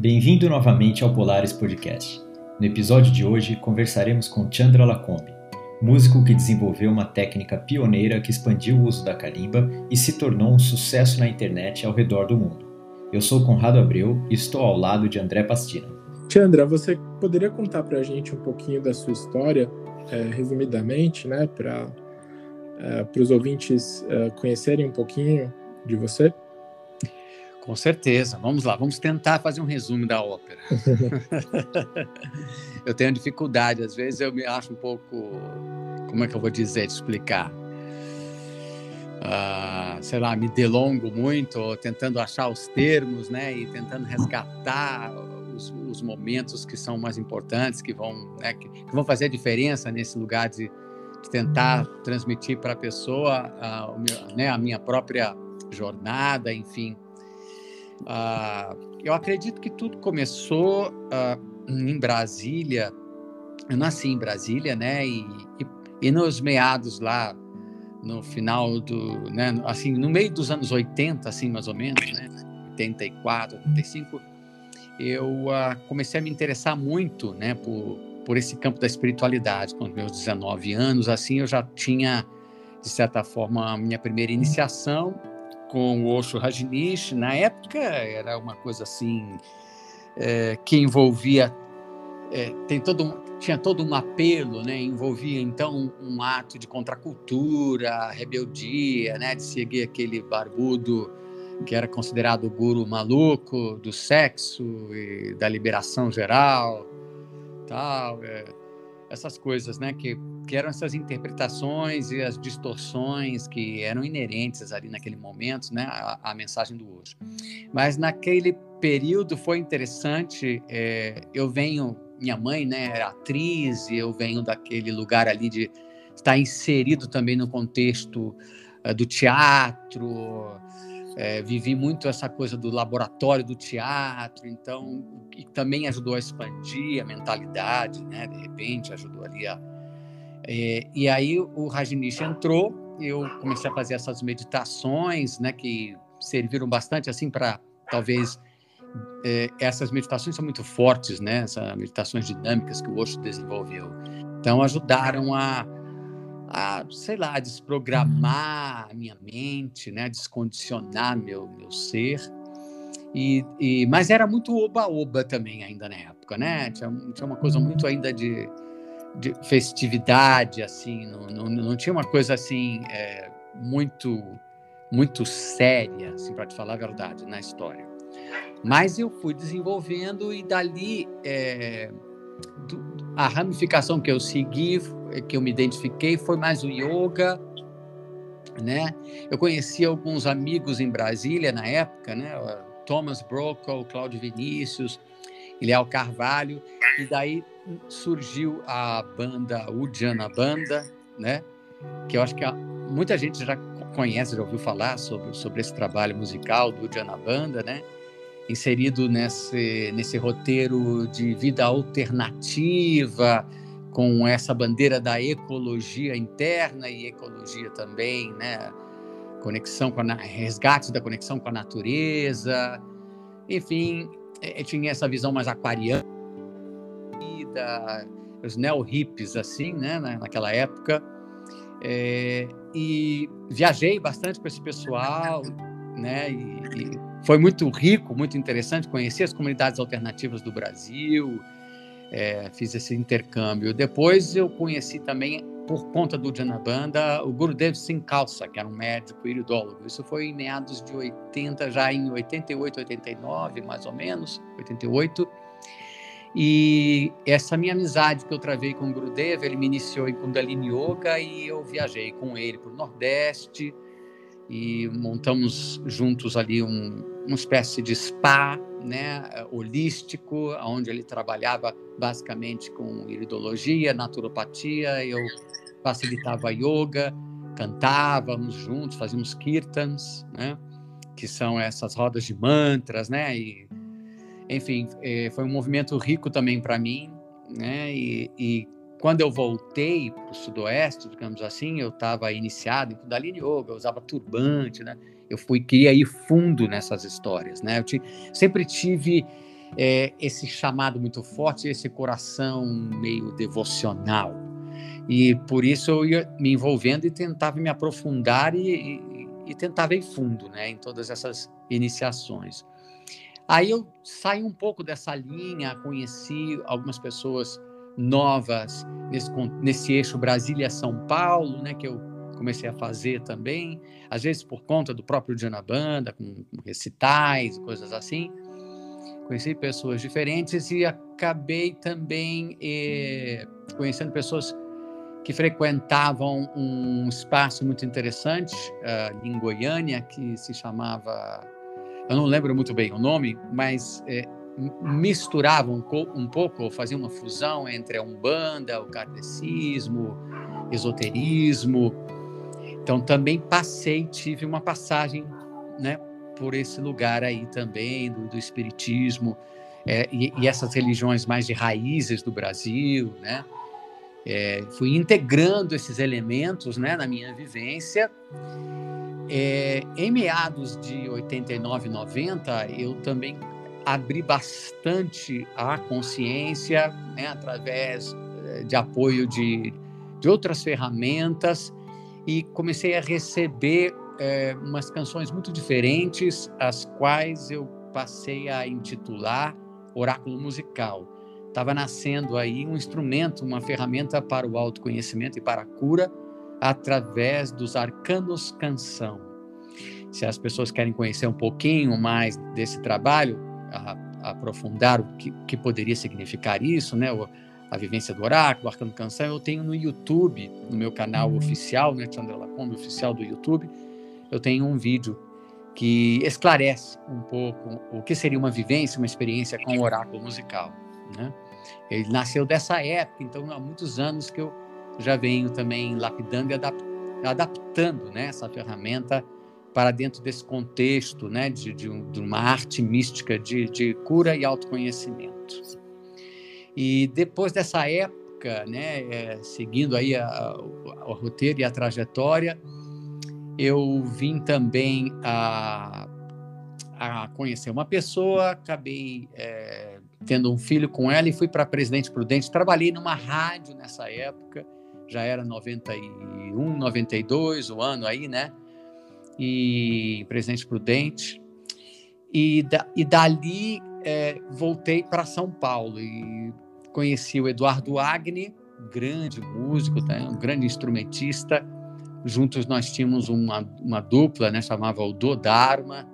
Bem-vindo novamente ao Polaris Podcast. No episódio de hoje, conversaremos com Chandra Lacombe, músico que desenvolveu uma técnica pioneira que expandiu o uso da calimba e se tornou um sucesso na internet ao redor do mundo. Eu sou Conrado Abreu e estou ao lado de André Pastina. Chandra, você poderia contar para a gente um pouquinho da sua história, é, resumidamente, né, para é, os ouvintes é, conhecerem um pouquinho de você? Com certeza. Vamos lá, vamos tentar fazer um resumo da ópera. eu tenho dificuldade, às vezes eu me acho um pouco. Como é que eu vou dizer, explicar? Uh, sei lá, me delongo muito, tentando achar os termos, né, e tentando resgatar os, os momentos que são mais importantes, que vão, né, que, que, vão fazer a diferença nesse lugar de, de tentar transmitir para a pessoa uh, né, a minha própria jornada, enfim. Uh, eu acredito que tudo começou uh, em Brasília. Eu nasci em Brasília, né? E, e, e, nos meados lá, no final do, né? Assim, no meio dos anos 80, assim, mais ou menos, né? 84, 85, eu uh, comecei a me interessar muito, né? Por, por esse campo da espiritualidade. Com meus 19 anos, assim, eu já tinha, de certa forma, a minha primeira iniciação com o Osho Rajneesh. Na época era uma coisa assim é, que envolvia é, tem todo um, tinha todo um apelo, né? Envolvia então um ato de contracultura, rebeldia, né? De seguir aquele barbudo que era considerado o guru maluco do sexo e da liberação geral, tal. É, essas coisas, né, que, que eram essas interpretações e as distorções que eram inerentes ali naquele momento, né, à, à mensagem do hoje. Mas naquele período foi interessante. É, eu venho, minha mãe, né, era atriz e eu venho daquele lugar ali de estar inserido também no contexto uh, do teatro, é, vivi muito essa coisa do laboratório do teatro, então, e também ajudou a expandir a mentalidade, né? De repente, ajudou ali a. É, e aí o Rajneesh entrou, eu comecei a fazer essas meditações, né? Que serviram bastante, assim, para talvez. É, essas meditações são muito fortes, né? Essas meditações dinâmicas que o Osho desenvolveu. Então, ajudaram a a, sei lá, desprogramar a minha mente, né, descondicionar meu, meu ser. E, e, mas era muito oba-oba também ainda na época, né? Tinha, tinha uma coisa muito ainda de, de festividade, assim, não, não, não, tinha uma coisa assim é, muito muito séria, assim, para te falar a verdade, na história. Mas eu fui desenvolvendo e dali é, a ramificação que eu segui, que eu me identifiquei, foi mais o yoga, né? Eu conheci alguns amigos em Brasília na época, né? Thomas Brokaw, Cláudio Vinícius, Léo Carvalho, e daí surgiu a banda Udiana Banda, né? Que eu acho que muita gente já conhece, já ouviu falar sobre, sobre esse trabalho musical do Udiana Banda, né? Inserido nesse, nesse roteiro de vida alternativa, com essa bandeira da ecologia interna e ecologia também, né? Conexão com a resgate da conexão com a natureza, enfim, é, tinha essa visão mais aquariana, os neo-hippies, assim, né, naquela época. É, e viajei bastante com esse pessoal, né, e, e foi muito rico, muito interessante conhecer as comunidades alternativas do Brasil, é, fiz esse intercâmbio. Depois eu conheci também, por conta do Janabanda, o Gurudev Singh Khalsa, que era um médico iridólogo. Isso foi em meados de 80, já em 88, 89, mais ou menos, 88. E essa minha amizade que eu travei com o Gurudev, ele me iniciou em Kundalini Yoga e eu viajei com ele para o Nordeste, e montamos juntos ali um, uma espécie de spa né, holístico, onde ele trabalhava basicamente com iridologia, naturopatia, eu facilitava yoga, cantávamos juntos, fazíamos kirtans, né, que são essas rodas de mantras, né, e, enfim, eh, foi um movimento rico também para mim, né, e, e quando eu voltei para o sudoeste, digamos assim, eu estava iniciado em Kundalini Yoga, eu usava turbante, né? Eu fui queria ir fundo nessas histórias, né? Eu sempre tive é, esse chamado muito forte, esse coração meio devocional. E por isso eu ia me envolvendo e tentava me aprofundar e, e, e tentava ir fundo né, em todas essas iniciações. Aí eu saí um pouco dessa linha, conheci algumas pessoas novas nesse, nesse eixo Brasília-São Paulo, né, que eu comecei a fazer também, às vezes por conta do próprio dia na banda, com, recitais coisas assim. Conheci pessoas diferentes e acabei também eh, conhecendo pessoas que frequentavam um espaço muito interessante uh, em Goiânia, que se chamava eu não lembro muito bem o nome, mas é, misturavam um, um pouco, faziam uma fusão entre a Umbanda, o kardecismo, esoterismo. Então também passei, tive uma passagem né, por esse lugar aí também, do, do espiritismo, é, e, e, essas religiões mais de raízes do Brasil, né? É, fui integrando esses elementos né, na minha vivência é, em meados de 89, 90, eu também abri bastante a consciência né, através eh, de apoio de, de outras ferramentas e comecei a receber é, umas canções muito diferentes, as quais eu passei a intitular Oráculo Musical. Estava nascendo aí um instrumento, uma ferramenta para o autoconhecimento e para a cura, através dos arcanos canção. Se as pessoas querem conhecer um pouquinho mais desse trabalho, a, aprofundar o que, que, poderia significar isso, né? O, a vivência do oráculo, o arcano canção, eu tenho no YouTube, no meu canal oficial, né, Chandra Lacombe, oficial do YouTube, eu tenho um vídeo que esclarece um pouco o que seria uma vivência, uma experiência com o oráculo musical, né? Ele nasceu dessa época, então há muitos anos que eu já venho também lapidando e adaptando né, essa ferramenta para dentro desse contexto né, de, de, um, de uma arte mística de, de, cura e autoconhecimento. E depois dessa época, né, é, seguindo aí a, a, o roteiro e a trajetória, eu vim também a, a conhecer uma pessoa, acabei é, tendo um filho com ela e fui para Presidente Prudente. Trabalhei numa rádio nessa época, já era 91, 92, o ano aí, né? E Presidente Prudente. E, da, e dali é, voltei para São Paulo e conheci o Eduardo Agni, grande músico, tá? um grande instrumentista. Juntos nós tínhamos uma, uma dupla, né? chamava o Do Dharma.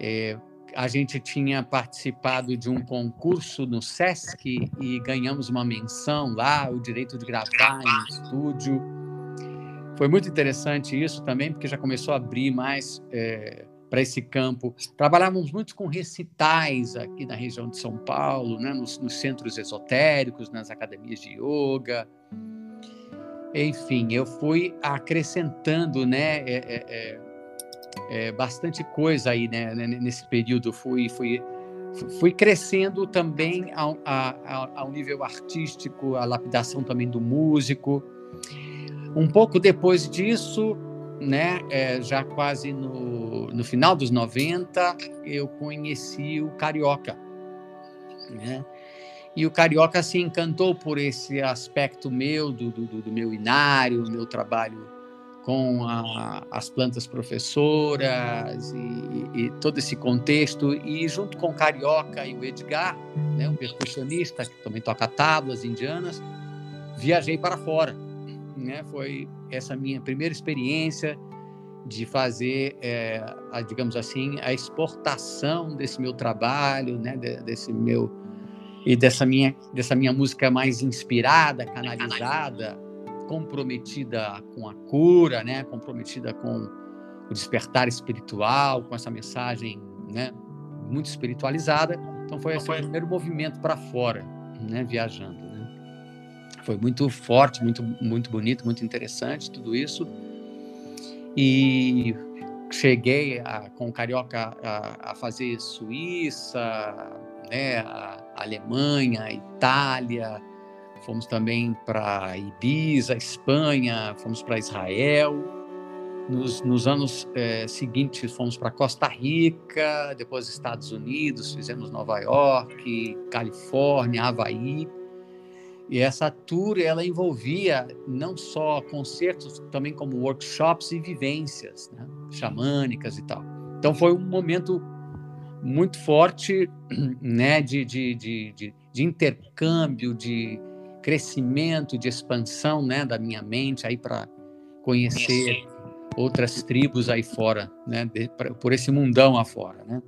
É, a gente tinha participado de um concurso no SESC e ganhamos uma menção lá, o direito de gravar em estúdio. Foi muito interessante isso também, porque já começou a abrir mais é, para esse campo. Trabalhávamos muito com recitais aqui na região de São Paulo, né, nos, nos centros esotéricos, nas academias de yoga. Enfim, eu fui acrescentando né, é, é, é é, bastante coisa aí né, nesse período. Fui, fui, fui crescendo também ao, ao, ao nível artístico, a lapidação também do músico. Um pouco depois disso, né, é, já quase no, no final dos 90, eu conheci o Carioca. Né? E o Carioca se encantou por esse aspecto meu, do, do, do meu inário, meu trabalho com a, as plantas professoras e, e, todo esse contexto e junto com o Carioca e o Edgar, né, um percussionista que também toca tábuas indianas, viajei para fora, né? Foi essa minha primeira experiência de fazer, é, a, digamos assim, a exportação desse meu trabalho, né, desse meu e dessa minha dessa minha música mais inspirada, canalizada comprometida com a cura, né? Comprometida com o despertar espiritual, com essa mensagem, né? Muito espiritualizada. Então foi esse o primeiro movimento para fora, né? Viajando. Foi muito forte, muito muito bonito, muito interessante tudo isso. E cheguei a, com o carioca a, a fazer Suíça, né? A Alemanha, a Itália fomos também para Ibiza, Espanha, fomos para Israel. nos, nos anos é, seguintes fomos para Costa Rica, depois Estados Unidos, fizemos Nova York, Califórnia, Havaí. E essa tour ela envolvia não só concertos, também como workshops e vivências né, xamânicas e tal. Então foi um momento muito forte né, de, de, de, de, de intercâmbio, de crescimento, de expansão né, da minha mente aí para conhecer outras tribos aí fora, né, de, pra, por esse mundão afora, né.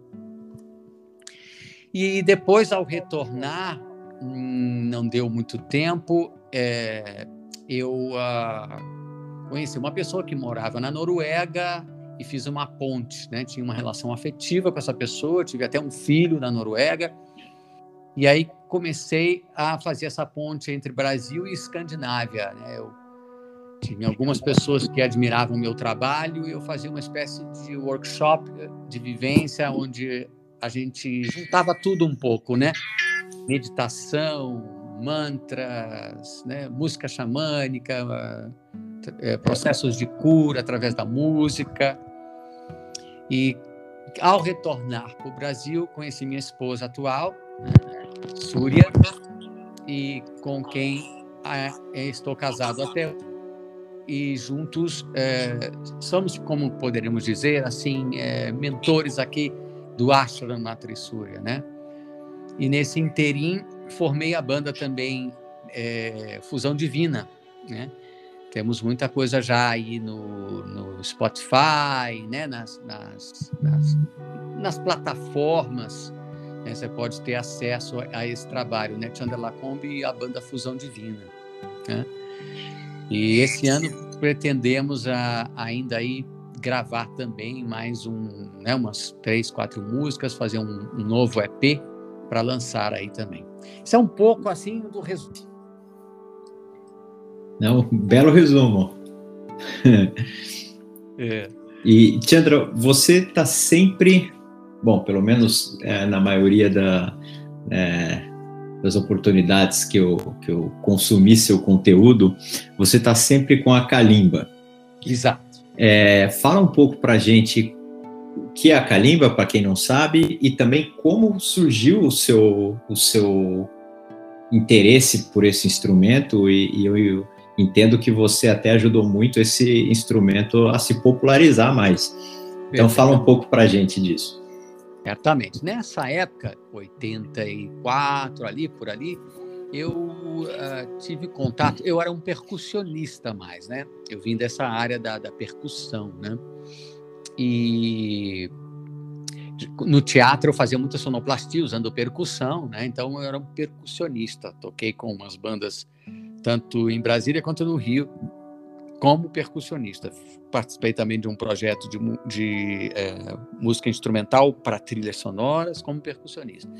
E depois, ao retornar, não deu muito tempo, é, eu uh, conheci uma pessoa que morava na Noruega e fiz uma ponte, né? Tinha uma relação afetiva com essa pessoa, tive até um filho na Noruega. E aí comecei a fazer essa ponte entre Brasil e Escandinávia, né? Eu tinha algumas pessoas que admiravam meu trabalho e eu fazia uma espécie de workshop de vivência onde a gente juntava tudo um pouco, né? Meditação, mantras, né? música xamânica, eh, processos de cura através da música. E ao retornar para o Brasil, conheci minha esposa atual? Súria, e com quem eh, estou casado até e juntos é, somos, como poderíamos dizer, assim, é, mentores aqui do Ashram na Trissúria, né? E nesse interim formei a banda também é, Fusão Divina, né? Temos muita coisa já aí no, no Spotify, né? Nas, nas, nas, nas plataformas, né? você pode ter acesso a esse trabalho, né? Chandela e a banda Fusão Divina, né? E esse ano pretendemos a, ainda aí gravar também mais um, né, umas três, quatro músicas, fazer um, um novo EP para lançar aí também. Isso é um pouco assim do resumo. Não, belo resumo. é. E, Chandra, você está sempre, bom, pelo menos é, na maioria da, é, das oportunidades que eu, que eu consumi seu conteúdo, você está sempre com a Kalimba. Exato. É, fala um pouco para a gente o que é a Kalimba, para quem não sabe, e também como surgiu o seu, o seu interesse por esse instrumento, e, e eu, eu entendo que você até ajudou muito esse instrumento a se popularizar mais. Então, fala um pouco para a gente disso. Certamente. Nessa época, 84, ali, por ali, eu uh, tive contato, eu era um percussionista mais, né? Eu vim dessa área da, da percussão, né? E no teatro eu fazia muita sonoplastia usando percussão, né? Então eu era um percussionista, toquei com umas bandas tanto em Brasília quanto no Rio como percussionista. Participei também de um projeto de, de é, música instrumental para trilhas sonoras como percussionista.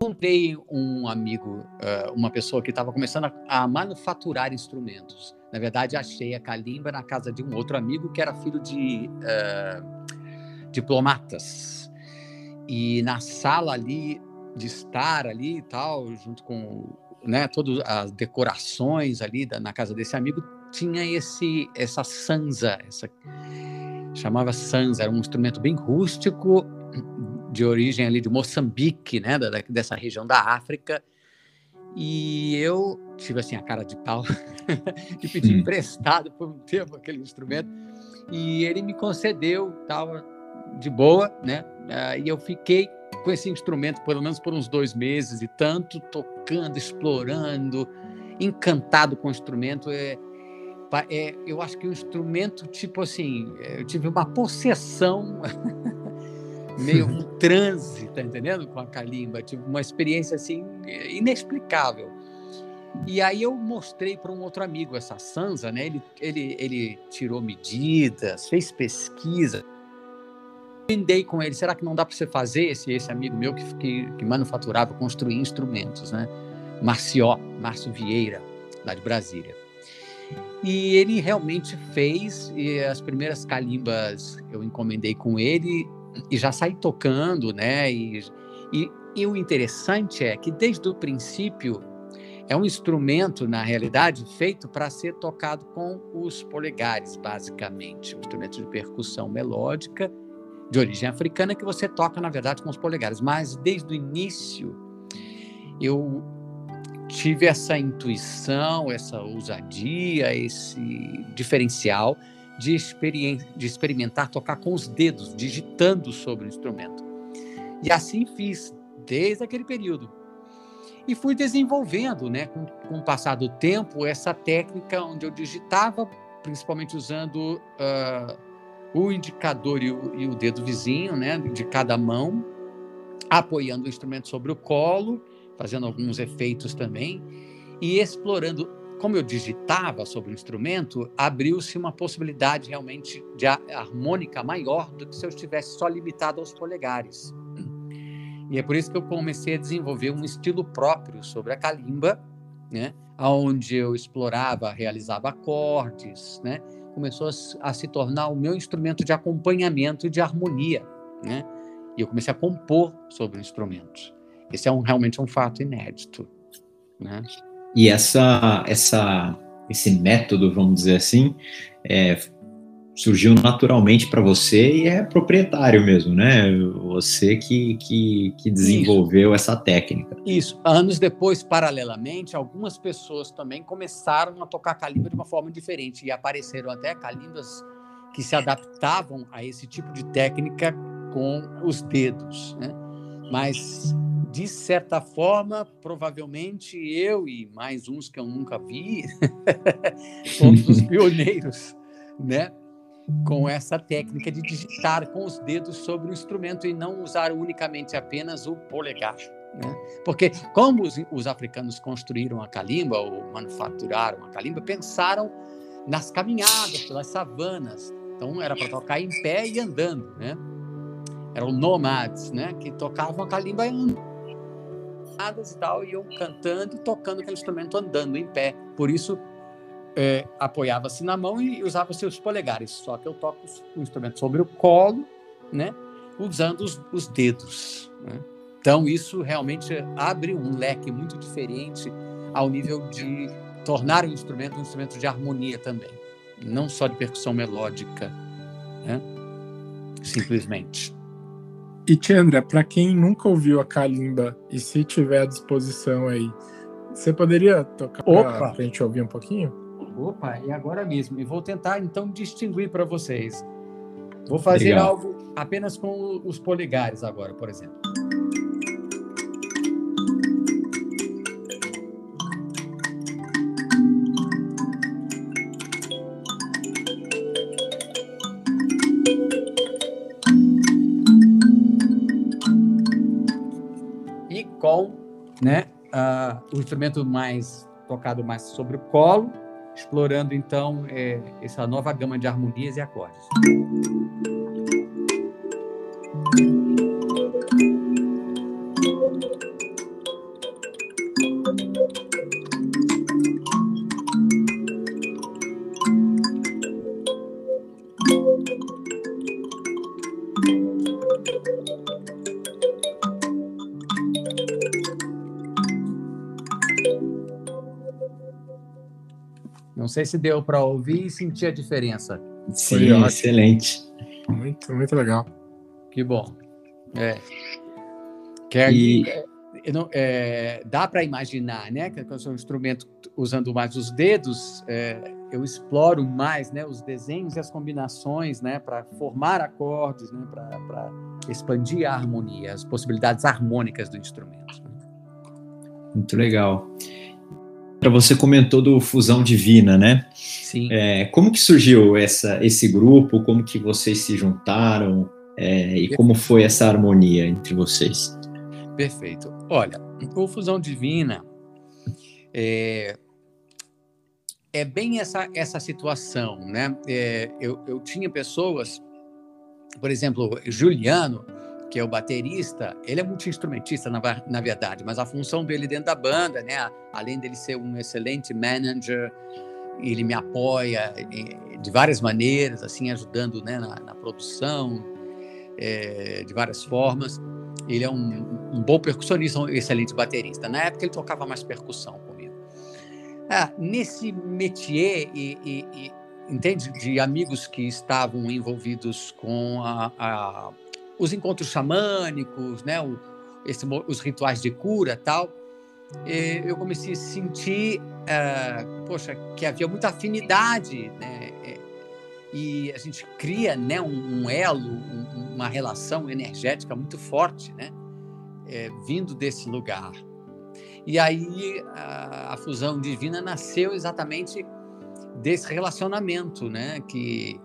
Encontrei um amigo, uh, uma pessoa que estava começando a, a, manufaturar instrumentos. Na verdade, achei a calimba na casa de um outro amigo que era filho de uh, diplomatas. E na sala ali, de estar ali e tal, junto com né, todas as decorações ali da, na casa desse amigo, tinha esse essa sansa, essa chamava sansa, era um instrumento bem rústico de origem ali de Moçambique, né, da, dessa região da África. E eu tive assim a cara de pau e pedi emprestado por um tempo aquele instrumento e ele me concedeu, tal de boa, né? E eu fiquei com esse instrumento pelo menos por uns dois meses e tanto tocando, explorando, encantado com o instrumento. É, é, eu acho que o instrumento, tipo assim, é, eu tive uma possessão, meio um transe, tá entendendo? Com a calimba, tive uma experiência assim inexplicável. E aí eu mostrei para um outro amigo essa Sansa, né? Ele, ele, ele tirou medidas, fez pesquisa. Brindei com ele, será que não dá para você fazer esse, esse amigo meu que, que, que manufaturava, construía instrumentos, né? Marció, Márcio Vieira, lá de Brasília. E ele realmente fez, e as primeiras calimbas eu encomendei com ele e já saí tocando, né? E, e, e o interessante é que desde o princípio é um instrumento, na realidade, feito para ser tocado com os polegares, basicamente. Um instrumento de percussão melódica de origem africana que você toca, na verdade, com os polegares. Mas desde o início, eu tive essa intuição, essa ousadia, esse diferencial de, de experimentar tocar com os dedos, digitando sobre o instrumento. E assim fiz, desde aquele período. E fui desenvolvendo, né, com, com o passar do tempo, essa técnica onde eu digitava, principalmente usando uh, o indicador e o, e o dedo vizinho, né, de cada mão, apoiando o instrumento sobre o colo, fazendo alguns efeitos também, e explorando. Como eu digitava sobre o instrumento, abriu-se uma possibilidade realmente de harmônica maior do que se eu estivesse só limitado aos polegares. E é por isso que eu comecei a desenvolver um estilo próprio sobre a calimba, né? onde eu explorava, realizava acordes, né? começou a, se tornar o meu instrumento de acompanhamento e de harmonia. Né? E eu comecei a compor sobre o instrumento. Esse é um, realmente um fato inédito. Né? E essa, essa, esse método, vamos dizer assim, é, surgiu naturalmente para você e é proprietário mesmo, né? Você que, que, que desenvolveu Isso. essa técnica. Isso. Anos depois, paralelamente, algumas pessoas também começaram a tocar calimba de uma forma diferente e apareceram até calimbas que se adaptavam a esse tipo de técnica com os dedos, né? Mas de certa forma, provavelmente eu e mais uns que eu nunca vi, fomos os pioneiros, né? com essa técnica de digitar com os dedos sobre o instrumento e não usar unicamente apenas o polegar. Né? Porque como os, os, africanos construíram a calimba ou manufaturaram a calimba, pensaram nas caminhadas pelas savanas. Então era para tocar em pé e andando, né? Eram nômades, né? Que tocavam a calimba andando e tal, iam cantando e tocando aquele instrumento andando em pé. Por isso é, apoiava-se na mão e usava seus polegares. Só que eu toco o instrumento sobre o colo, né? Usando os, os dedos. Né? Então isso realmente abre um leque muito diferente ao nível de tornar o instrumento um instrumento de harmonia também, não só de percussão melódica, né? simplesmente. E Chandra, para quem nunca ouviu a kalimba e se tiver à disposição aí, você poderia tocar para a gente ouvir um pouquinho? Opa, e agora mesmo. E vou tentar então distinguir para vocês. Vou fazer Legal. algo apenas com os polegares agora, por exemplo. Né, uh, o instrumento mais tocado mais sobre o colo, explorando então é, essa nova gama de harmonias e acordes. Sei se deu para ouvir e sentir a diferença. Sim, Foi excelente. Muito, muito legal. Que bom. É. Quer e... é, dá para imaginar, né? Que eu sou um instrumento usando mais os dedos, é, eu exploro mais, né? Os desenhos e as combinações, né? Para formar acordes, né? Para expandir a harmonia, as possibilidades harmônicas do instrumento. Muito legal você comentou do Fusão Divina, né? Sim. É, como que surgiu essa, esse grupo? Como que vocês se juntaram? É, e como foi essa harmonia entre vocês? Perfeito. Olha, o Fusão Divina é, é bem essa, essa situação, né? É, eu, eu tinha pessoas, por exemplo, Juliano, que é o baterista, ele é multi-instrumentista, na, na verdade, mas a função dele dentro da banda, né, além dele ser um excelente manager, ele me apoia de várias maneiras, assim, ajudando né, na, na produção, é, de várias formas. Ele é um, um, bom percussionista, um excelente baterista. Na época ele tocava mais percussão comigo. Ah, nesse métier e, e, e, entende de amigos que estavam envolvidos com a, a, os encontros xamânicos, né, o, esse, os rituais de cura, tal. eu comecei a sentir, uh, poxa, que havia muita afinidade, né? E a gente cria, né, um, um elo, um, uma relação energética muito forte, né? É, vindo desse lugar. E aí a, a, fusão divina nasceu exatamente desse relacionamento, né? Que,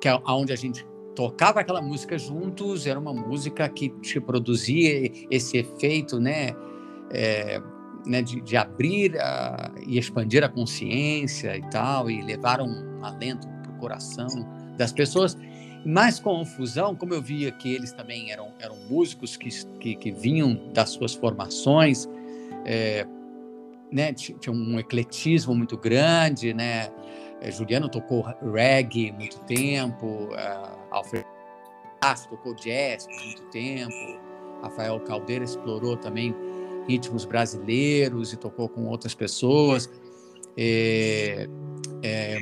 que é onde a gente tocava aquela música juntos, era uma música que te produzia esse efeito, né? É, né de, de, abrir a, e expandir a consciência e tal, e levar um alento para o coração das pessoas. Mas com a fusão, como eu via que eles também eram, eram músicos que, que, que vinham das suas formações, é, né, tinha um ecletismo muito grande, né? É, Juliano tocou reggae muito tempo, uh, Alfredo tocou jazz por muito tempo, Rafael Caldeira explorou também ritmos brasileiros e tocou com outras pessoas. É, é,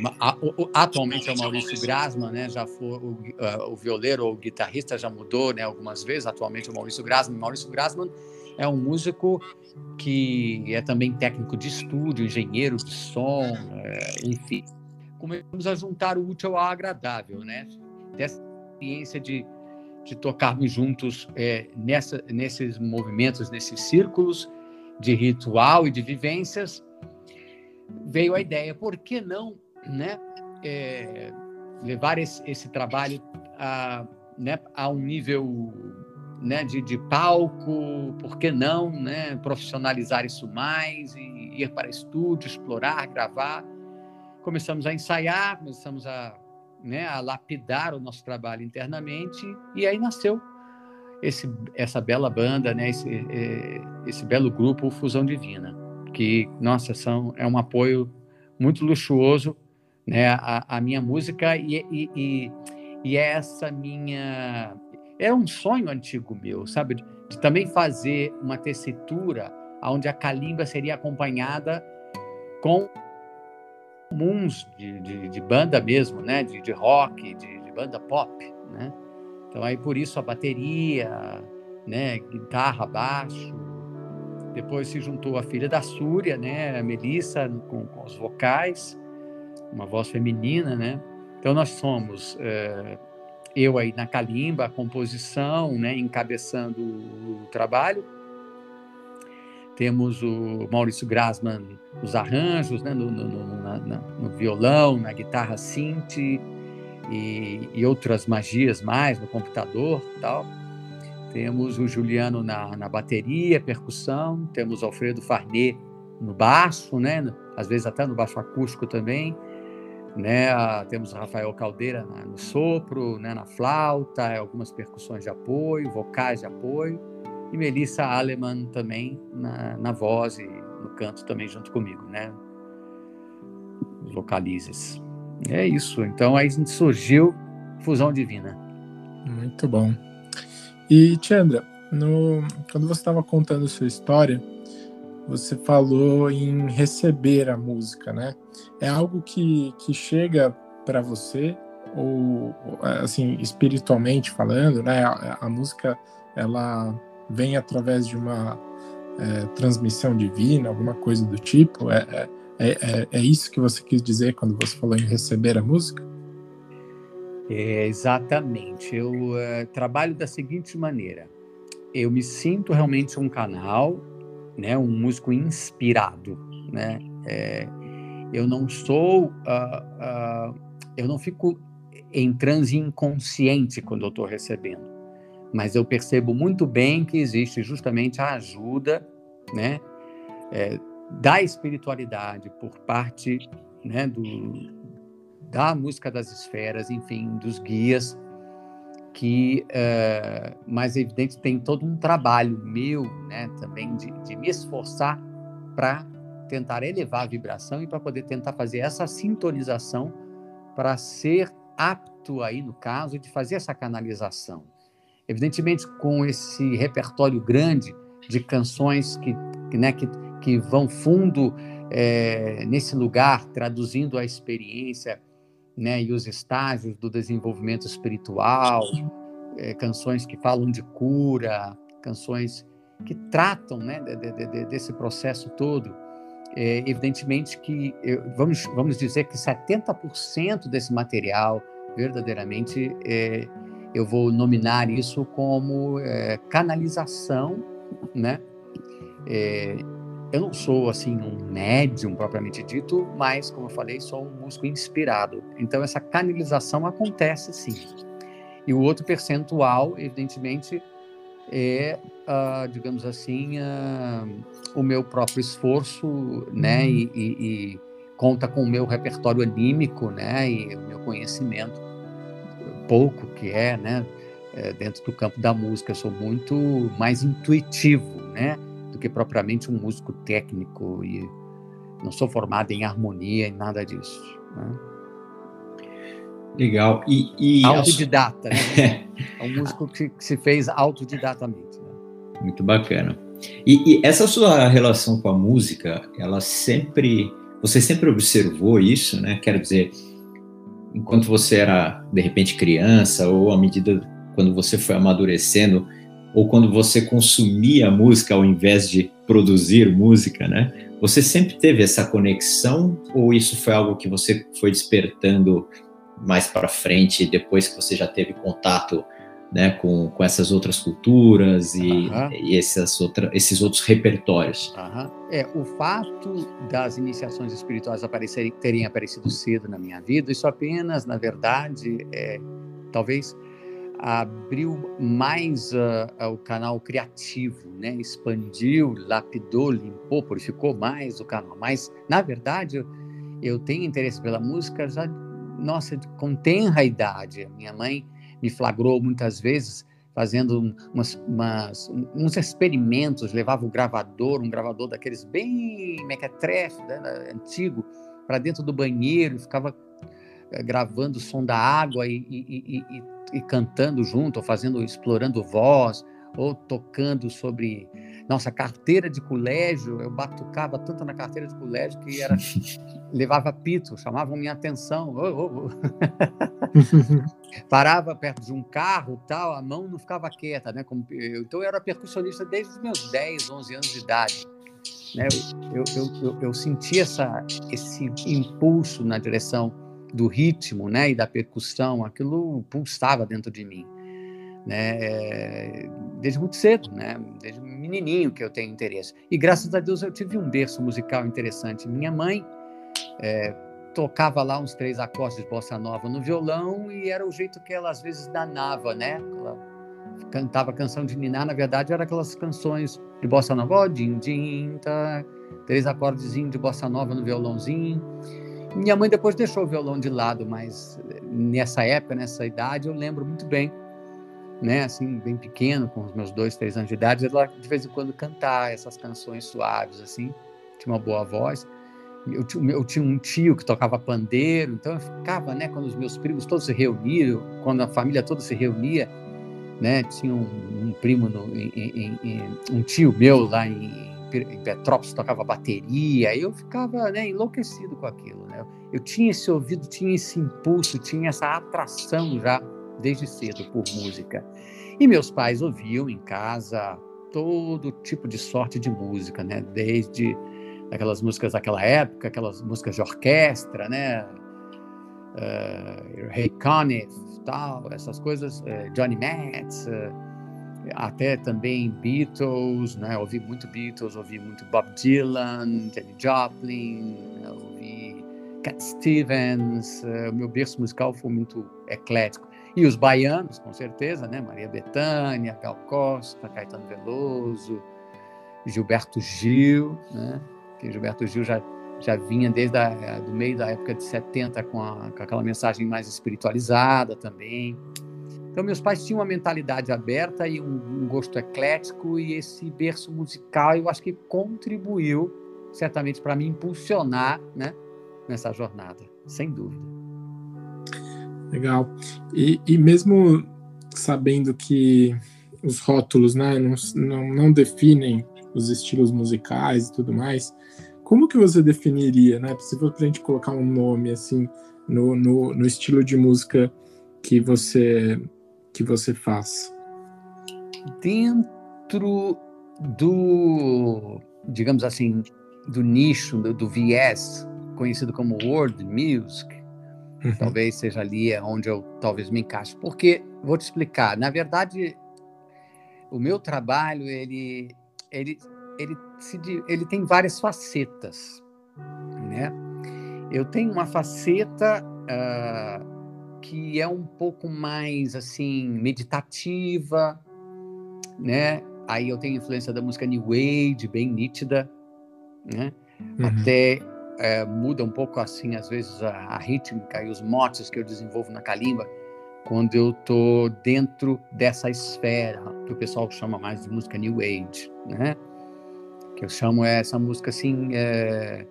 atualmente é o Maurício Grasman, né? Já foi o, uh, o violeiro ou guitarrista já mudou, né? Algumas vezes. Atualmente é o Maurício Grasman. Maurício Grasman é um músico que é também técnico de estúdio, engenheiro de som, é, enfim. Começamos a juntar o útil ao agradável, né? Dessa experiência de, de tocarmos juntos é, nessa, nesses movimentos, nesses círculos de ritual e de vivências, veio a ideia, por que não né, é, levar esse, esse trabalho a, né, a um nível né, de, de palco, por que não né, profissionalizar isso mais e ir para estúdio, explorar, gravar. Começamos a ensaiar, começamos a, né, a lapidar o nosso trabalho internamente e aí nasceu esse, essa bela banda, né, esse, é, esse belo grupo Fusão Divina, que, nossa, são, é um apoio muito luxuoso né, a, a minha música e, e, e, e essa minha era um sonho antigo meu, sabe? De, de também fazer uma tessitura onde a calimba seria acompanhada com comuns de, de, de, banda mesmo, né? De, de rock, de, de, banda pop, né? Então aí por isso a bateria, né? Guitarra, baixo. Depois se juntou a filha da Súria, né? A Melissa com, com os vocais, uma voz feminina, né? Então nós somos é, eu aí na calimba, a composição, né, encabeçando o trabalho. Temos o Maurício Grasman nos arranjos, né, no, no, no, na, no violão, na guitarra synth e, e, outras magias mais no computador tal. Temos o Juliano na, na bateria, percussão. Temos Alfredo Farnet no baixo, né, às vezes até no baixo acústico também né? Temos Rafael Caldeira no sopro, né? na flauta, algumas percussões de apoio, vocais de apoio, e Melissa Aleman também na, na voz e no canto também junto comigo, né? Vocalizes. É isso. Então aí surgiu Fusão Divina. Muito bom. E Tiandra, no, quando você estava contando sua história, você falou em receber a música, né? É algo que, que chega para você ou assim espiritualmente falando, né? A, a, música ela vem através de uma é, transmissão divina, alguma coisa do tipo. É, é, é, é, é isso que você quis dizer quando você falou em receber a música? É, exatamente. Eu trabalho da seguinte maneira: eu me sinto realmente um canal né, um músico inspirado, né? Eu não sou, uh, uh, eu não fico em transe inconsciente quando eu estou recebendo, mas eu percebo muito bem que existe justamente a ajuda, né, é, da espiritualidade por parte, né, do, da música das esferas, enfim, dos guias que, uh, mais evidente, tem todo um trabalho meu, né, também de, de me esforçar para tentar elevar a vibração e para poder tentar fazer essa sintonização para ser apto aí no caso de fazer essa canalização. Evidentemente, com esse repertório grande de canções que, né, que, que vão fundo é, nesse lugar, traduzindo a experiência né, e os estágios do desenvolvimento espiritual, é, canções que falam de cura, canções que tratam né, de, de, de, desse processo todo. É, evidentemente que vamos, vamos dizer que 70% desse material verdadeiramente é, eu vou nominar isso como é, canalização, né? É, eu não sou assim um médium propriamente dito, mas como eu falei, sou um músico inspirado. Então essa canalização acontece sim. E o outro percentual, evidentemente, é, uh, digamos assim, uh, o meu próprio esforço, né? E, e, e, conta com o meu repertório anímico, né? E o meu conhecimento pouco que é, né? É, dentro do campo da música, eu sou muito mais intuitivo, né? Do que propriamente um músico técnico e não sou formado em harmonia e nada disso. Né? Legal. E, e autodidata, né? é um músico que, que, se fez autodidatamente. Né? Muito bacana. E, e, essa sua relação com a música, ela sempre, você sempre observou isso, né? Quero dizer, enquanto você era de repente criança ou à medida quando você foi amadurecendo ou quando você consumia música ao invés de produzir música, né? Você sempre teve essa conexão ou isso foi algo que você foi despertando mais para frente depois que você já teve contato né, com, com essas outras culturas e, uhum. e essas outra, esses outros repertórios. Uhum. É, o fato das iniciações espirituais aparecerem, terem aparecido cedo na minha vida, isso apenas, na verdade, é, talvez abriu mais uh, o canal criativo, né? expandiu, lapidou, limpou, purificou mais o canal. Mas, na verdade, eu, tenho interesse pela música já, nossa, com tenra idade. Minha mãe me flagrou muitas vezes fazendo umas, umas, uns experimentos, levava o gravador, um gravador daqueles bem mequetrefe, né, antigo, para dentro do banheiro, ficava eh, gravando o som da água e, e, e, e, cantando junto, ou fazendo, explorando voz, ou tocando sobre nossa carteira de colégio. Eu batucava tanto na carteira de colégio que era levava pito, chamavam minha atenção. Oh, oh, oh. Parava perto de um carro, tal, a mão não ficava quieta, né? Como, eu, então eu era percussionista desde os meus 10, 11 anos de idade. Né? Eu, eu, eu, eu senti essa, esse impulso na direção do ritmo, né, e da percussão, aquilo pulsava dentro de mim, né, desde muito cedo, né, desde menininho que eu tenho interesse. E graças a Deus eu tive um berço musical interessante. Minha mãe é, tocava lá uns três acordes de bossa nova no violão e era o jeito que ela às vezes danava, né? Ela cantava canção de ninar, na verdade eram aquelas canções de bossa nova, oh, din, din, tá, três acordes de bossa nova no violãozinho. Minha mãe depois deixou o violão de lado, mas nessa época, nessa idade, eu lembro muito bem, né? Assim, bem pequeno, com os meus dois, três anos de idade, ela de vez em quando cantar essas canções suaves, assim, tinha uma boa voz. Eu, eu, tinha um tio que tocava pandeiro, então eu ficava, né, quando os meus primos todos se reuniam, quando a família toda se reunia, né, tinha um, um primo, no, em, em, em, um tio meu lá em, Petrópolis tocava bateria, eu ficava, né, enlouquecido com aquilo, né? Eu tinha esse ouvido, tinha esse impulso, tinha essa atração já desde cedo por música. E meus pais ouviam em casa todo tipo de sorte de música, né? Desde aquelas músicas daquela época, aquelas músicas de orquestra, né? Uh, Ray Conniff, tal, essas coisas, uh, Johnny Metz, uh, até também Beatles, né? Ouvi muito Beatles, ouvi muito Bob Dylan, Jenny Joplin, né? ouvi Cat Stevens. O meu berço musical foi muito eclético. E os baianos, com certeza, né? Maria Bethânia, Gal Costa, Caetano Veloso, Gilberto Gil, né? Que Gilberto Gil já, já vinha desde eh, do meio da época de 70 com, a, com aquela mensagem mais espiritualizada também. Então, meus pais tinham uma mentalidade aberta e um, um gosto eclético, e esse berço musical eu acho que contribuiu certamente para me impulsionar né, nessa jornada, sem dúvida. Legal. E, e mesmo sabendo que os rótulos né, não, não, não definem os estilos musicais e tudo mais, como que você definiria, né? Fosse para a gente colocar um nome assim no, no, no estilo de música que você que você faz? Dentro do, digamos assim, do nicho, do, do viés conhecido como world music, uhum. talvez seja ali onde eu talvez me encaixe. Porque vou te explicar. Na verdade, o meu trabalho ele ele ele, se, ele tem várias facetas, né? Eu tenho uma faceta uh, que é um pouco mais assim meditativa, né? Aí eu tenho influência da música New Age, bem nítida, né? Uhum. Até é, muda um pouco assim às vezes a, a rítmica e os motes que eu desenvolvo na calimba quando eu tô dentro dessa esfera que o pessoal chama mais de música New Age, né? que eu chamo essa música assim é,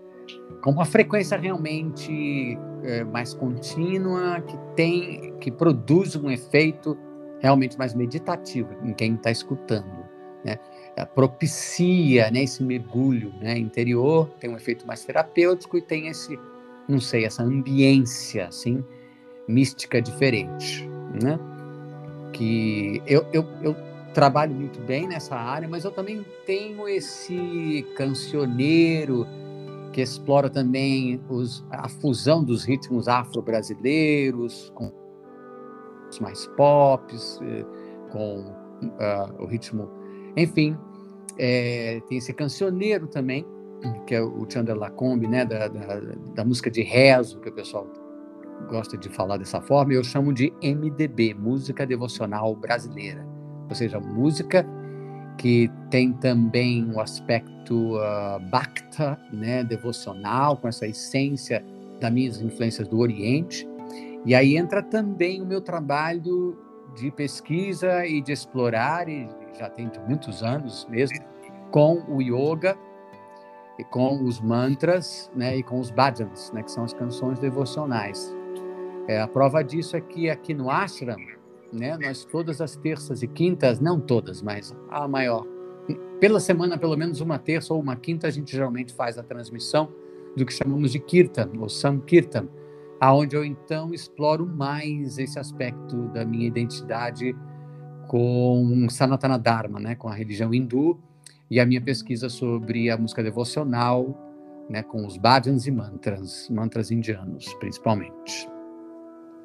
com uma frequência realmente é, mais contínua, que tem, que produz um efeito realmente mais meditativo em quem está escutando, né? É, propicia né, esse mergulho né, interior, tem um efeito mais terapêutico e tem esse, não sei, essa ambiência assim mística diferente, né? Que eu, eu, eu trabalho muito bem nessa área, mas eu também tenho esse cancioneiro que explora também os, a fusão dos ritmos afro-brasileiros com os mais pops, eh, com uh, o ritmo, enfim, é, tem esse cancioneiro também, que é o Chandra Lacombe, né, da, da, da música de rezo, que o pessoal gosta de falar dessa forma, eu chamo de MDB, Música Devocional Brasileira ou seja, música que tem também o aspecto uh, né, devocional, com essa essência das minhas influências do Oriente. E aí entra também o meu trabalho de pesquisa e de explorar, e já tem muitos anos mesmo, com o yoga, e com os mantras né, e com os bhajans, né, que são as canções devocionais. É, a prova disso é que aqui no ashram, né? Nós todas as terças e quintas, não todas, mas a maior, pela semana pelo menos uma terça ou uma quinta a gente geralmente faz a transmissão do que chamamos de kirtan ou sankirtan, aonde eu então exploro mais esse aspecto da minha identidade com Sanatana Dharma, né, com a religião hindu e a minha pesquisa sobre a música devocional, né, com os bhajans e mantras, mantras indianos principalmente.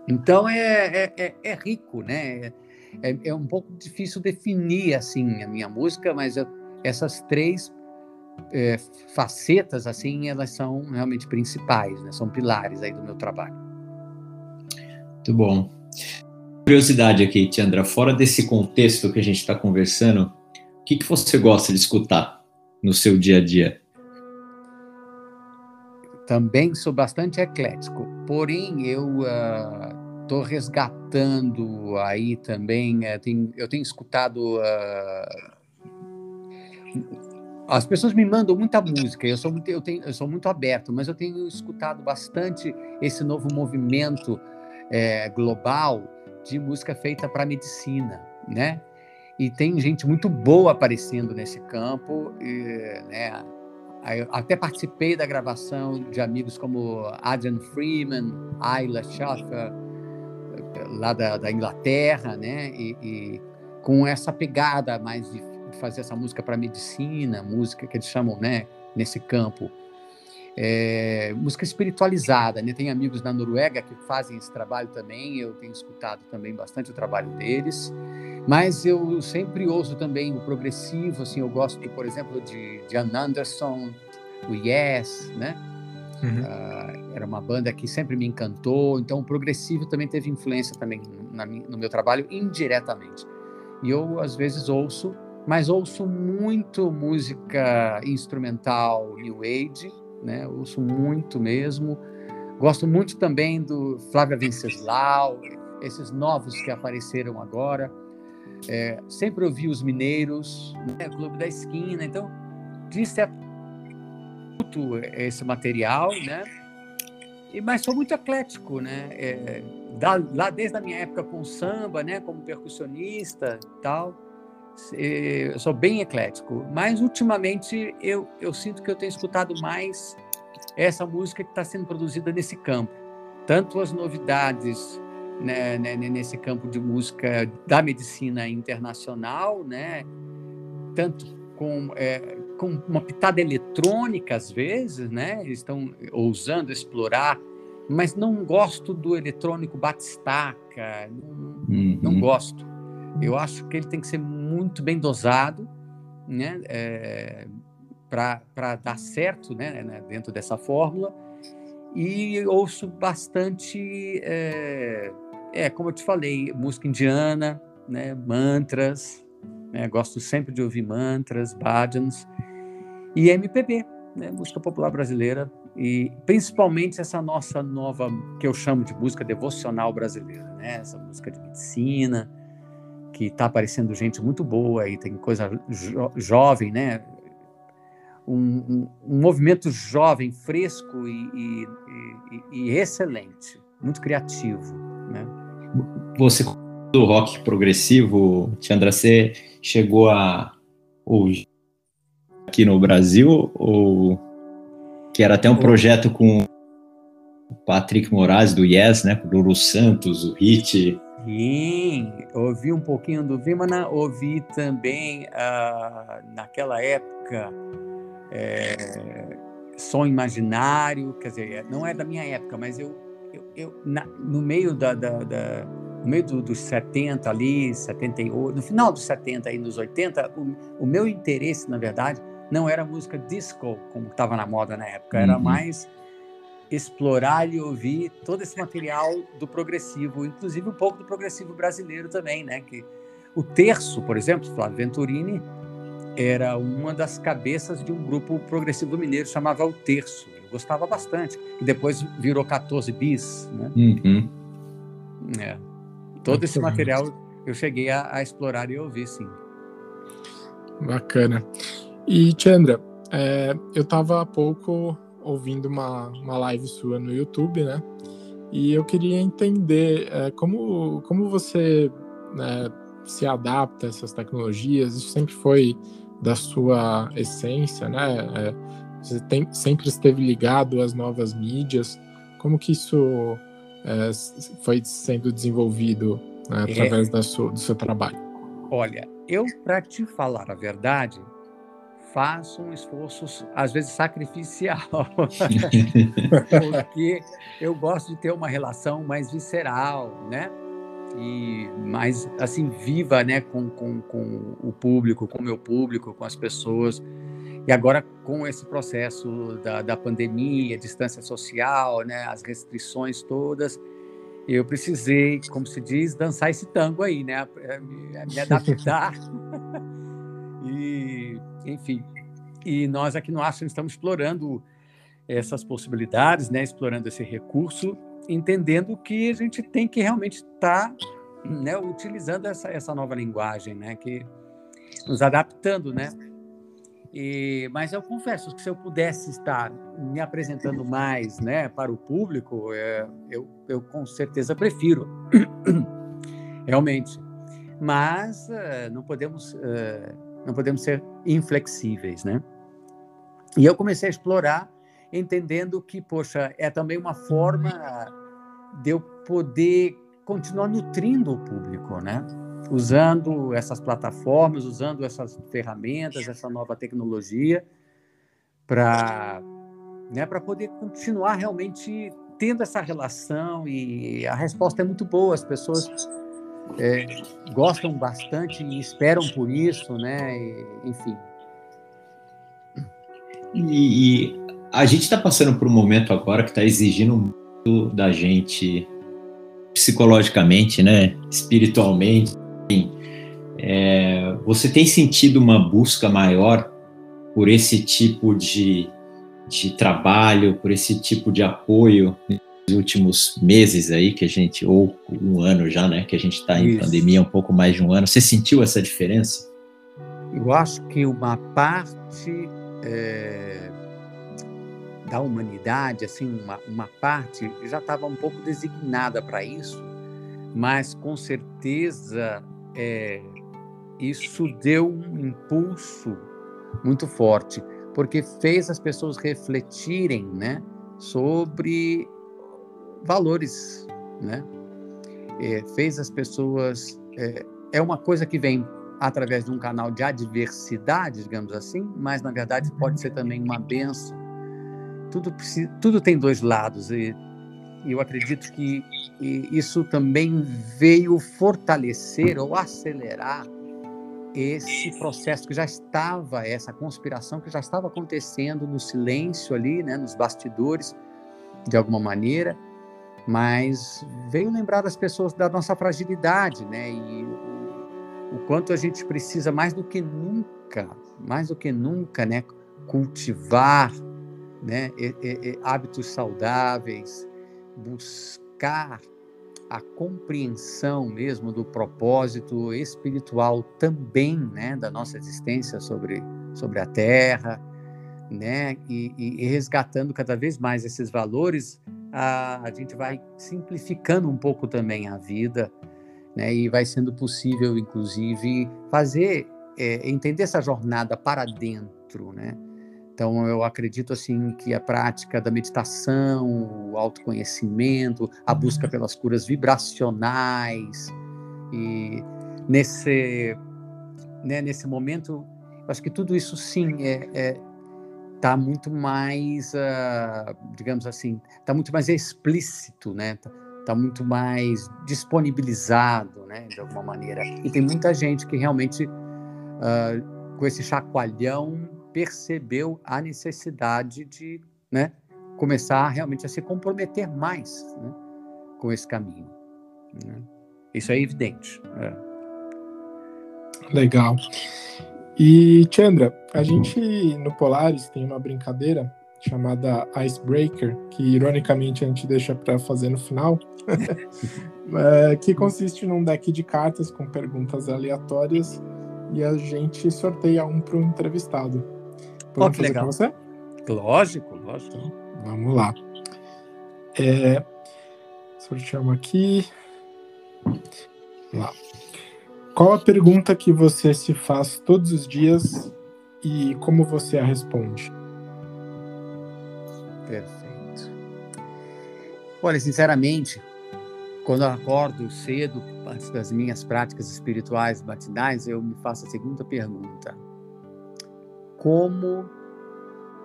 Então é, é, é, é rico, né? É, é, um pouco difícil definir assim a minha música, mas eu, essas três é, facetas assim elas são realmente principais, né? São pilares aí do meu trabalho. Muito bom. Curiosidade aqui, Tiandra, fora desse contexto que a gente está conversando, o que, que você gosta de escutar no seu dia a dia? também sou bastante eclético, porém eu estou uh, resgatando aí também, uh, tem, eu tenho escutado uh, as pessoas me mandam muita música, eu sou muito, eu tenho, eu sou muito aberto, mas eu tenho escutado bastante esse novo movimento é, global de música feita para medicina, né? E tem gente muito boa aparecendo nesse campo, e, né? Eu até participei da gravação de amigos como Adrian Freeman, Ayla Schaffer, lá da, da Inglaterra, né? E, e, com essa pegada mais de fazer essa música para medicina, música que eles chamam, né? Nesse campo. É, música espiritualizada, né? Tem amigos na Noruega que fazem esse trabalho também, eu tenho escutado também bastante o trabalho deles. Mas eu sempre ouço também o progressivo, assim, eu gosto, por exemplo, de Jan Anderson, o Yes, né? Uhum. Uh, era uma banda que sempre me encantou, então o progressivo também teve influência também na, no meu trabalho indiretamente. E eu às vezes ouço, mas ouço muito música instrumental New Age, né? ouço muito mesmo. Gosto muito também do Flávia Venceslau, esses novos que apareceram agora. É, sempre ouvi os mineiros, né, Clube da Esquina, então de certo esse material, né? E, mas sou muito eclético, né? É, da, lá desde a minha época com samba, né? Como percussionista, tal, eu sou bem eclético, mas ultimamente eu, eu sinto que eu tenho escutado mais essa música que está sendo produzida nesse campo. Tanto as novidades né, né, nesse campo de música da medicina internacional, né, tanto com, é, com uma pitada eletrônica às vezes, né, eles estão ousando explorar, mas não gosto do eletrônico batistaca, não, uhum. não gosto. Eu acho que ele tem que ser muito bem dosado, né, é, para dar certo, né, né, dentro dessa fórmula. E ouço bastante, é, é como eu te falei, música indiana, né, mantras. Né, gosto sempre de ouvir mantras, bhajans e MPB, né, música popular brasileira e principalmente essa nossa nova que eu chamo de música devocional brasileira, né, essa música de medicina que está aparecendo gente muito boa aí, tem coisa jo jovem, né? Um, um, um, movimento jovem, fresco e, e, e, e, excelente, muito criativo, né? Você do rock progressivo, Tiandra, você chegou a ouvir aqui no Brasil ou que era até um projeto com o Patrick Moraes do Yes, né, com o Lulu Santos, o Hit, Sim, ouvi um pouquinho do Vimana, ouvi também ah, naquela época é, Som Imaginário, quer dizer, não é da minha época, mas eu, eu, eu na, no meio da, da, da no meio do, dos 70 ali, 78, no final dos 70 e nos 80, o, o meu interesse, na verdade, não era música disco, como estava na moda na época, era uhum. mais explorar e ouvir todo esse material do progressivo, inclusive um pouco do progressivo brasileiro também, né? Que o Terço, por exemplo, Flávio Venturini, era uma das cabeças de um grupo progressivo mineiro chamava o Terço. Eu gostava bastante, que depois virou 14 bis, né? Uhum. É. Todo esse material eu cheguei a, a, explorar e ouvir, sim. Bacana. E, Chandra, é, eu estava há pouco ouvindo uma, uma live sua no YouTube, né? E eu queria entender é, como, como você né, se adapta a essas tecnologias. Isso sempre foi da sua essência, né? É, você tem, sempre esteve ligado às novas mídias. Como que isso é, foi sendo desenvolvido né, através da sua, do seu trabalho? Olha, eu, para te falar a verdade, faço um esforço, às vezes sacrificial, porque eu gosto de ter uma relação mais visceral, né? E mais, assim, viva, né? Com, com, com o público, com o meu público, com as pessoas. E agora, com esse processo da, da pandemia, distância social, né? As restrições todas, eu precisei, como se diz, dançar esse tango aí, né? Me, me adaptar. enfim. E nós aqui no Aston estamos explorando essas possibilidades, né, explorando esse recurso, entendendo que a gente tem que realmente estar tá, né, utilizando essa, essa nova linguagem, né, que nos adaptando, né. E, mas eu confesso que se eu pudesse estar me apresentando mais, né, para o público, é, eu, eu com certeza prefiro, realmente. Mas uh, não podemos uh, não podemos ser inflexíveis, né? E eu comecei a explorar, entendendo que, poxa, é também uma forma de eu poder continuar nutrindo o público, né? Usando essas plataformas, usando essas ferramentas, essa nova tecnologia, para né, poder continuar realmente tendo essa relação e a resposta é muito boa. As pessoas é, gostam bastante e esperam por isso, né? E, enfim. E, e, a gente está passando por um momento agora que está exigindo muito da gente psicologicamente, né? Espiritualmente. Enfim. É, você tem sentido uma busca maior por esse tipo de, de trabalho, por esse tipo de apoio últimos meses aí que a gente, ou um ano já, né, que a gente está em Isso. pandemia, um pouco mais de um ano. Você sentiu essa diferença? Eu acho que uma parte é, da humanidade, assim, uma, uma parte já estava um pouco designada para isso, mas com certeza é, isso deu um impulso muito forte, porque fez as pessoas refletirem, né, sobre valores, né? É, fez as pessoas é, é uma coisa que vem através de um canal de adversidade, digamos assim, mas na verdade pode ser também uma benção. Tudo tudo tem dois lados e eu acredito que isso também veio fortalecer ou acelerar esse processo que já estava, essa conspiração que já estava acontecendo no silêncio ali, né, nos bastidores, de alguma maneira, mas veio lembrar as pessoas da nossa fragilidade, né, e o, quanto a gente precisa mais do que nunca, mais do que nunca, né, cultivar, né, e, e, hábitos saudáveis, buscar a compreensão mesmo do propósito espiritual também, né, da nossa existência sobre, sobre a Terra, né, e, e resgatando cada vez mais esses valores, a, a gente vai simplificando um pouco também a vida, né, e vai sendo possível, inclusive, fazer, é, entender essa jornada para dentro, né, então, eu acredito assim que a prática da meditação, o autoconhecimento, a busca pelas curas vibracionais e nesse né, nesse momento, eu acho que tudo isso sim é, é tá muito mais, uh, digamos assim, tá muito mais explícito, né? Tá, tá, muito mais disponibilizado, né? De alguma maneira. E tem muita gente que realmente uh, com esse chacoalhão percebeu a necessidade de né, começar realmente a se comprometer mais né, com esse caminho. Né? Isso é evidente. É. Legal. E, Chandra, a gente no Polaris tem uma brincadeira chamada Icebreaker, que ironicamente a gente deixa para fazer no final, é, que consiste num deck de cartas com perguntas aleatórias e a gente sorteia um para o entrevistado. Podemos oh, que legal. você? Lógico, lógico. Então, vamos lá. É, sorteamos aqui. Lá. Qual a pergunta que você se faz todos os dias e como você a responde? Perfeito. Olha, sinceramente, quando acordo cedo, antes das minhas práticas espirituais matinais, eu me faço a segunda pergunta: como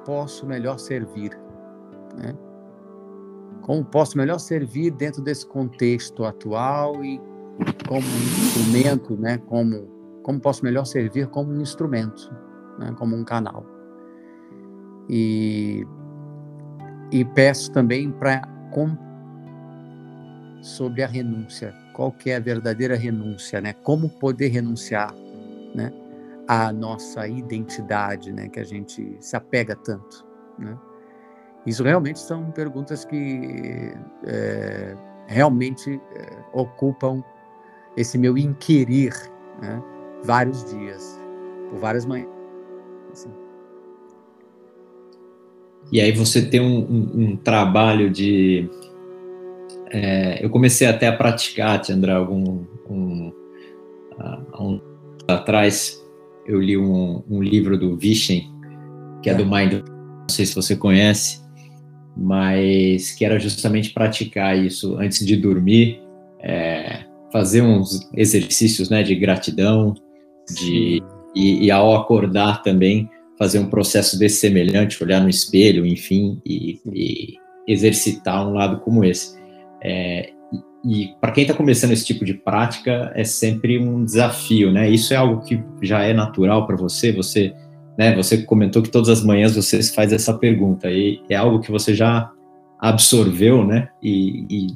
posso melhor servir, né? Como posso melhor servir dentro desse contexto atual e como um instrumento, né? Como como posso melhor servir como um instrumento, né? Como um canal. E e peço também para sobre a renúncia, qual que é a verdadeira renúncia, né? Como poder renunciar, né? a nossa identidade, né, que a gente se apega tanto, né? Isso realmente são perguntas que é, realmente é, ocupam esse meu inquirir, né, vários dias, por várias manhãs. Assim. E aí você tem um, um, um trabalho de é, eu comecei até a praticar, Tiandra, algum um, há um atrás eu li um, um livro do Vishen, que é, é do Mind, não sei se você conhece, mas que era justamente praticar isso antes de dormir, é, fazer uns exercícios né, de gratidão, de, e, e, ao acordar também fazer um processo desse semelhante, olhar no espelho, enfim, e, e exercitar um lado como esse. É, e para quem está começando esse tipo de prática é sempre um desafio, né? Isso é algo que já é natural para você. Você, né? Você comentou que todas as manhãs você faz essa pergunta e é algo que você já absorveu, né? E, e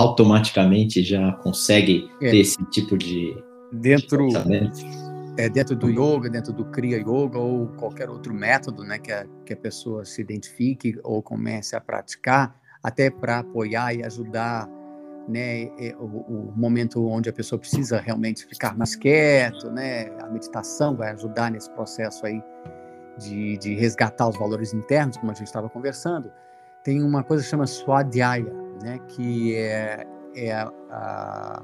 automaticamente já consegue é. ter esse tipo de dentro de é, dentro do yoga, dentro do Kriya Yoga ou qualquer outro método, né? Que a, que a pessoa se identifique ou comece a praticar, até para apoiar e ajudar né, o, o, momento onde a pessoa precisa realmente ficar mais quieto, né, a meditação vai ajudar nesse processo aí de, de resgatar os valores internos, como a gente estava conversando. Tem uma coisa que chama Swadhyaya, né, que é, é a,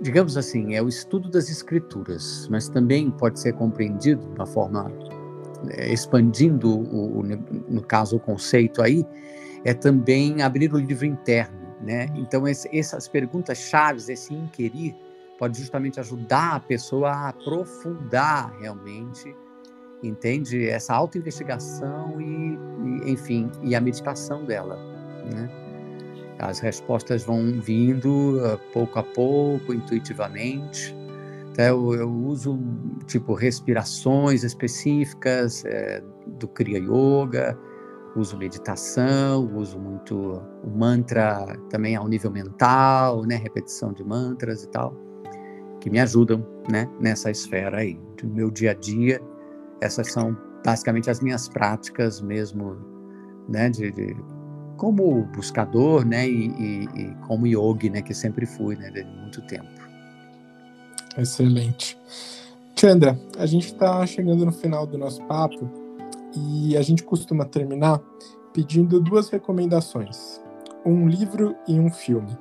digamos assim, é o estudo das escrituras, mas também pode ser compreendido de uma forma é, expandindo o, o, no caso o conceito aí, é também abrir o livro interno, né? Então esse, essas perguntas chaves, esse inquirir, pode justamente ajudar a pessoa a aprofundar realmente, entende essa autoinvestigação e, e enfim e a meditação dela, né? As respostas vão vindo uh, pouco a pouco, intuitivamente. Então, eu, eu uso tipo respirações específicas é, do Kriya Yoga, uso meditação, uso muito o mantra também ao nível mental, né, repetição de mantras e tal, que me ajudam, né, nessa esfera aí do meu dia a dia. Essas são basicamente as minhas práticas mesmo, né, de, de como buscador, né, e, e, e, como yogi, né, que sempre fui, né, de muito tempo. Excelente. Chandra, a gente está chegando no final do nosso papo e a gente costuma terminar pedindo duas recomendações: um livro e um filme.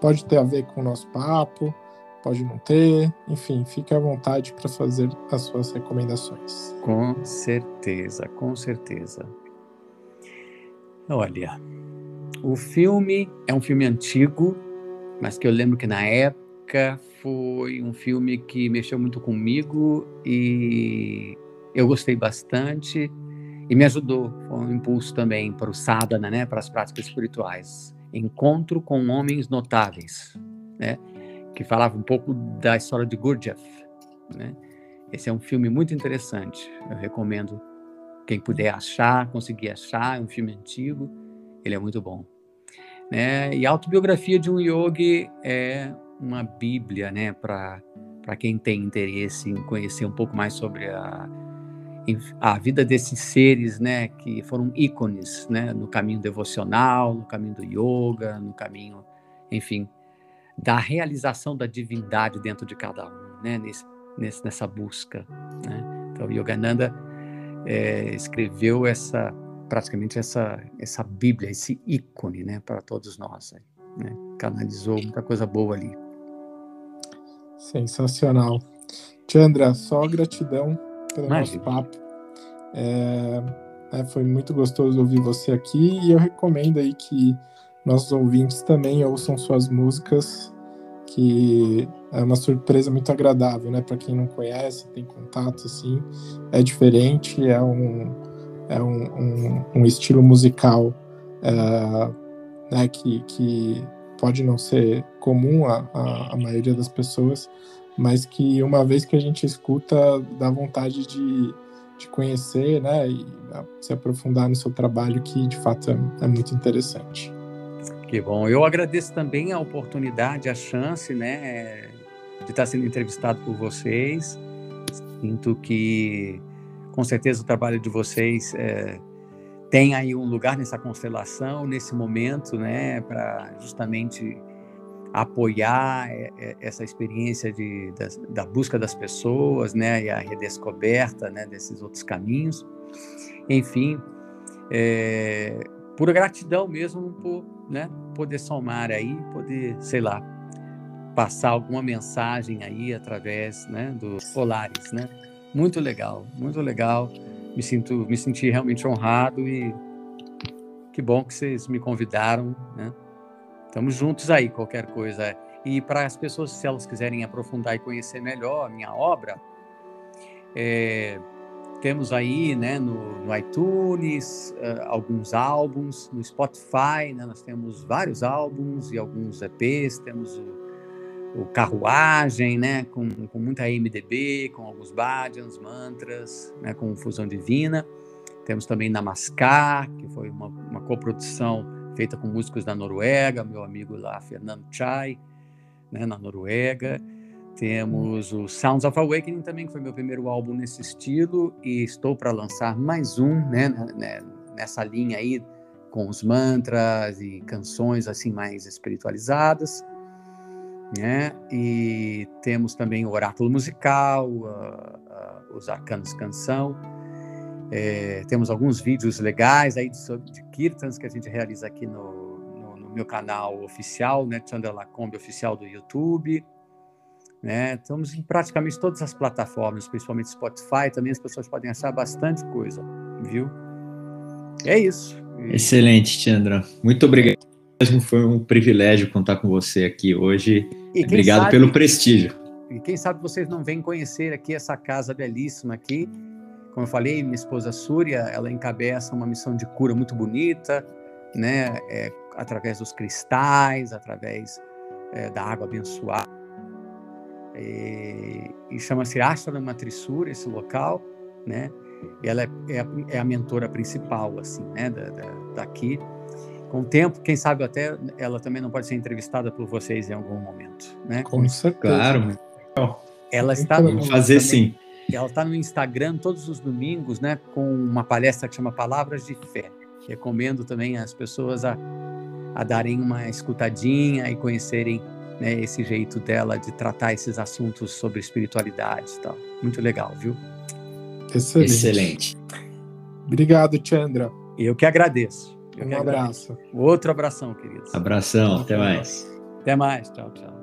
Pode ter a ver com o nosso papo, pode não ter, enfim, fique à vontade para fazer as suas recomendações. Com certeza, com certeza. Olha, o filme é um filme antigo, mas que eu lembro que na época foi um filme que mexeu muito comigo e eu gostei bastante e me ajudou. Foi um impulso também para o sadhana, né, para as práticas espirituais. Encontro com homens notáveis, né, que falava um pouco da história de Gurdjieff, né. Esse é um filme muito interessante. Eu recomendo quem puder achar, conseguir achar. É um filme antigo, ele é muito bom. Né? E a autobiografia de um yogi é uma bíblia, né, para quem tem interesse em conhecer um pouco mais sobre a, a vida desses seres, né, que foram ícones, né, no caminho devocional, no caminho do yoga, no caminho, enfim, da realização da divindade dentro de cada um, né, nesse nessa busca, né. Então, Yogananda é, escreveu essa praticamente essa, essa Bíblia, esse ícone né, para todos nós. Né? Canalizou muita coisa boa ali. Sensacional. Chandra, só gratidão pelo Imagina. nosso papo. É, é, foi muito gostoso ouvir você aqui e eu recomendo aí que nossos ouvintes também ouçam suas músicas, que é uma surpresa muito agradável, né? Para quem não conhece, tem contato assim, é diferente, é um é um, um, um estilo musical uh, né, que, que pode não ser comum à, à, maioria das pessoas, mas que uma vez que a gente escuta, dá vontade de, de conhecer né, e se aprofundar no seu trabalho, que de fato é, é muito interessante. Que bom. Eu agradeço também a oportunidade, a chance, né, de estar sendo entrevistado por vocês. Sinto que com certeza o trabalho de vocês é, tem aí um lugar nessa constelação, nesse momento, né, para justamente apoiar é, é, essa experiência de, da, da, busca das pessoas, né, e a redescoberta, né, desses outros caminhos. Enfim, é, pura gratidão mesmo por, né, poder somar aí, poder, sei lá, passar alguma mensagem aí através, né, dos polares, né. Muito legal, muito legal. Me sinto, me senti realmente honrado e que bom que vocês me convidaram, né? Estamos juntos aí, qualquer coisa. E para as pessoas, se elas quiserem aprofundar e conhecer melhor a minha obra, é, temos aí né, no, no iTunes uh, alguns álbuns, no Spotify né, nós temos vários álbuns e alguns EPs, temos o o Carruagem, né, com, com muita MDB, com alguns bhajans, mantras, né, com fusão divina. Temos também Namaskar, que foi uma, uma coprodução feita com músicos da Noruega, meu amigo lá, Fernando Chai, né, na Noruega. Temos o Sounds of Awakening também, que foi meu primeiro álbum nesse estilo, e estou para lançar mais um, né, né, nessa linha aí, com os mantras e canções assim mais espiritualizadas né? E temos também o oráculo musical, uh, uh, os arcanos canção. É, temos alguns vídeos legais aí de, de kirtans que a gente realiza aqui no, no, no meu canal oficial, né? Chandra Lacombe oficial do YouTube. Né? Estamos em praticamente todas as plataformas, principalmente Spotify, também as pessoas podem achar bastante coisa, viu? É isso. Excelente, Tiandra. Muito obrigado. Foi um privilégio contar com você aqui hoje. Obrigado sabe, pelo prestígio. E quem sabe vocês não vêm conhecer aqui essa casa belíssima aqui. Como eu falei, minha esposa Súria, ela encabeça uma missão de cura muito bonita, né? É, através dos cristais, através é, da água abençoada. E, e chama-se Ashram Matrissura, esse local, né? E ela é, é, a, é, a, mentora principal, assim, né? Da, da, daqui. Com o tempo, quem sabe até ela também não pode ser entrevistada por vocês em algum momento, né? Com certeza. Claro. Ela está Vamos fazer também, sim. Ela está no Instagram todos os domingos, né? Com uma palestra que chama Palavras de Fé. Recomendo também as pessoas a, a darem uma escutadinha e conhecerem né, esse jeito dela de tratar esses assuntos sobre espiritualidade e tal. Muito legal, viu? Excelente. Excelente. Obrigado, Chandra. Eu que agradeço. Eu um abraço. Agradeço. Outro abração, queridos. Abração, até mais. Até mais, tchau, tchau.